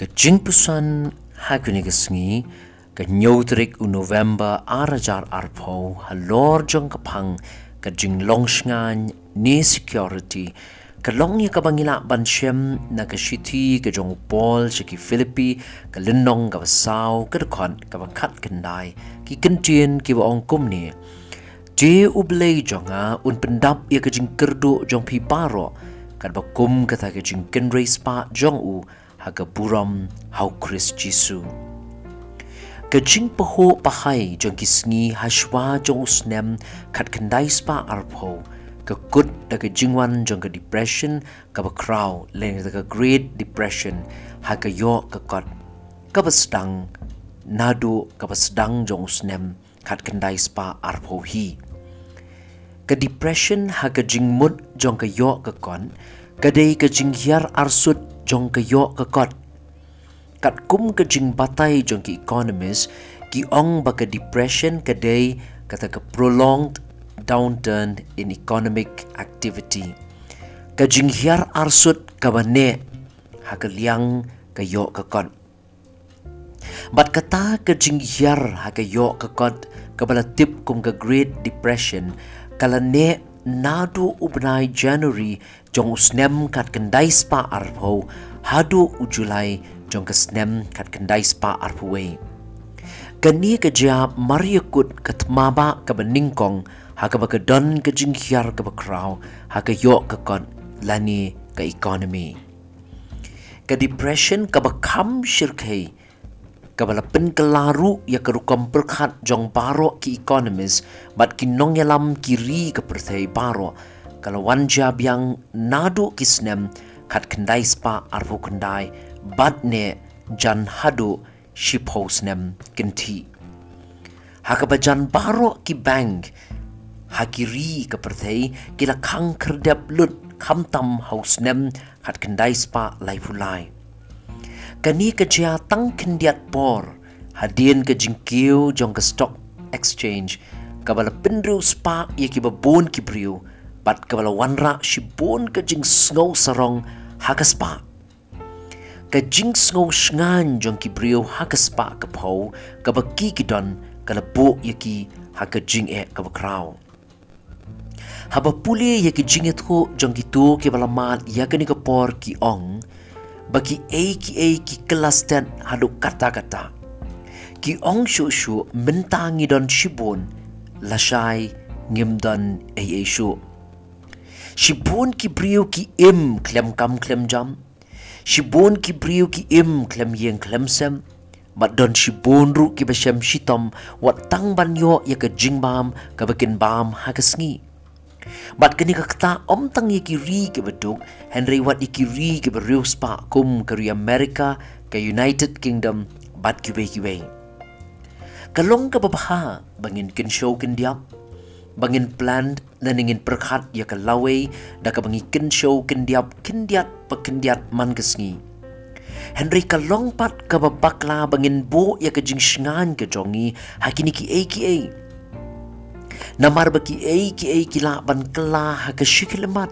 ke jingpusan hakuni ke sengi ke nyotrik u November arajar arpo halor jong kapang ke jing longsngan ni security ke long ya ka bangila ban shem na ke shiti ke jong pol che ki philippi ke linong ka sau ke kon ka bang khat kendai ki kentien ki ba ong kum ni. Je u blei jonga un pendap ya ke jing kerdu jong pi paro kan ba kum ka ta ke jing ken race pa jong u haga buram hau Chris Jisu. Kajing paho pahai jong kisngi hashwa jong usnem kat kendai spa arpo ke kut da ke jingwan jong ke depression ka ba crow leng da ke great depression haga yo ke kot ka ba sedang nadu ka ba sedang jong usnem kat kendai spa arpo hi ke depression haga jingmut jong ke yo ke kon kadai jinghiar arsut jong ke yo ke kot. Kat kum ke jing batai jong ki economist ki ong ba ke depression ke day kata ke prolonged downturn in economic activity. Ke jing hiar arsut ke bane ha ke liang ke yo ke kot. Bat kata ke jing hiar ha ke yo ke kot ke bala tip kum ke great depression kala ne nadu ubnai January jong usnem kat kendai spa arpo hadu ujulai jong ke snem kat kendai spa arpo we. Kani ke jia maria kut kat maba ke beningkong ha ke baka don ke jinghiar ke bakrau ha ke yo ke kon lani ke economy. Ke depression ke bakam shirkai kabala pen kelaru ya kerukam perkhat jong baro ki economist bat ki nong yalam kiri ke perthai baro. Kalau wanja biang nadu kisnem kat kendai spa arvo kendai bat ne jan hadu shipos kenti hakaba jan baro ki bank hakiri ke perthai kila kang kerdap lut kamtam house nem kat kendai spa fulai kani ke jia tang kendiat por hadien ke jingkiu jong ke stock exchange. Kabala pindru spa ye ki babon ki briu bat kabala wanra shi bon ke jing snow sarong ha ka spa. Ke jing snow shngan jong ki briu ha ka spa ka pau ba ki ki don kala bo ye ki ha ka jing e ka ba krau. Haba puli ye ki jinget ho jong ki tu ke bala mat ya ke ni ka por ki ong bagi A ki A ki kelas dan hadu kata-kata. Ki ong shu shu mentangi don shibun lasai ngim don A A shu. Shibun ki brio ki im klem kam klem jam. Shibun ki brio ki im klem yeng klem sem. Mat don shibun ru ki besem shitom wat tang ban yo ya ke jingbam ka bekin bam ha ke. Bat kini ka kata om tang ye kiri ke beduk Henry wat ye kiri ke beriu spa kum ke Amerika ke United Kingdom bat kiwe kiwe. Kalong ka babaha bangin kin show kin diap bangin plan dan ingin perkhat ya ke lawe da ka bangi kin show kin diap kin diat pa kin diat man kesngi. Henry kalong pat ka babakla bangin bo ya ke jing shngan ke jongi hakini ki a namar baki ei ki ei ki la ban kla ha ka shiklemat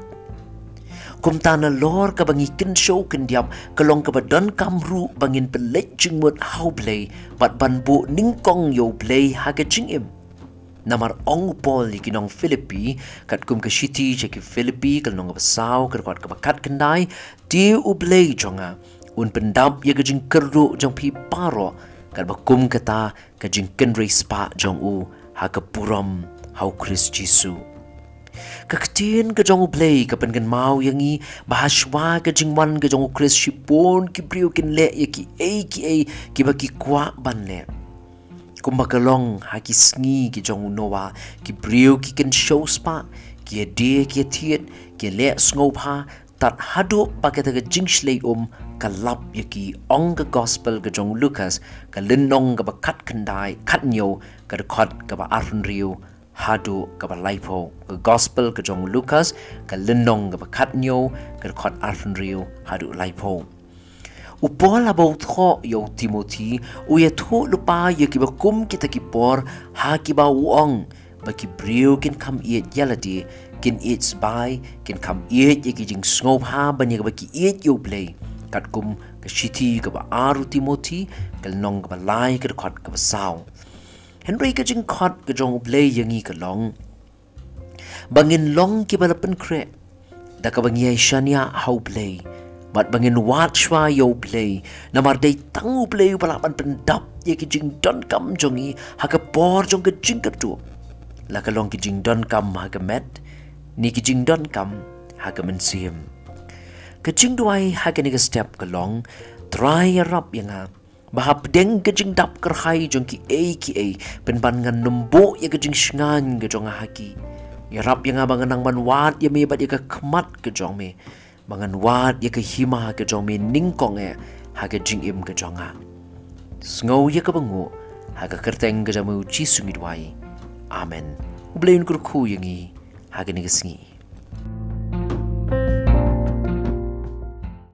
kum ta na lor ka bangi kin show kin diam kalong ka badan kamru bangin pelet jing mut how play bat ban bu ning kong yo play ha ka jing im. Namar ong pol ki nong philippi kat kum ka shiti che ki philippi kal nong ba saw ka ka kat kendai ti u play jonga un pendam ye ka jing kerru jong pi paro kat ba kum kata ka jing kin race pa jong u ha ka puram hau Chris Jisu. Kaktin ke jongu play ke pen mau yang i bahaswa ke jingwan ke jongu Chris Shipon ki priu kin le ye ki e ki e ki ba ki kwa ban le. Kumba ke long ha ki sngi ki jongu noa ki priu ki kin show spa ki e de ki e tiet ki le sngo pa tat hadu pa ke ke jing shlei um ka lap ye ki ong ke gospel ke jongu Lucas ka linong ke ba kat kendai kat nyo ka de khot ka ba arun riu hadu ka ba laipo ka gospel ka jong lucas ka linong ka ba katnyo ka khot arfan rio hadu laipo upol abo tho yo timothy u ye tho lupa ye ki ba kum ki ta ki por ha ki ba wong ba ki brio kin kam ye yaladi kin it's by kin kam ye ye ki jing snow ha ba ni ba ki ye yo play kat kum ke shiti ke ba aru timoti ke nong ke ba lai ke khot ke ba sao henry ke jing khot ke jong play yangi ke long? Bangin long ki ba pen kre da ka bangi shania how play but bangin wat shwa yo play na mar dei tangu play ba pan pen ye ki jing don kam jongi ha ka por jong ke jing ke tu la ka long ki jing don kam ha ka met. Ni ki jing don kam ha ka men sim. Kecing duai hagen ke step ke long. Try rap yang ha bahap deng kecing dap kerhai jong ki a ki a pen ban ngan numbo ya kecing shngan ke jong ha ki ya rap yang abang nang ban wat ya me bat ya ke kemat ke jong me bangan wat ya ke hima ke jong me ning kong e ha ke jing im ke jong ha sngau ya ke bengu ha ke kerteng ke jamu chi sungi duai amen ubleun kur khu yangi ha ke ni ke singi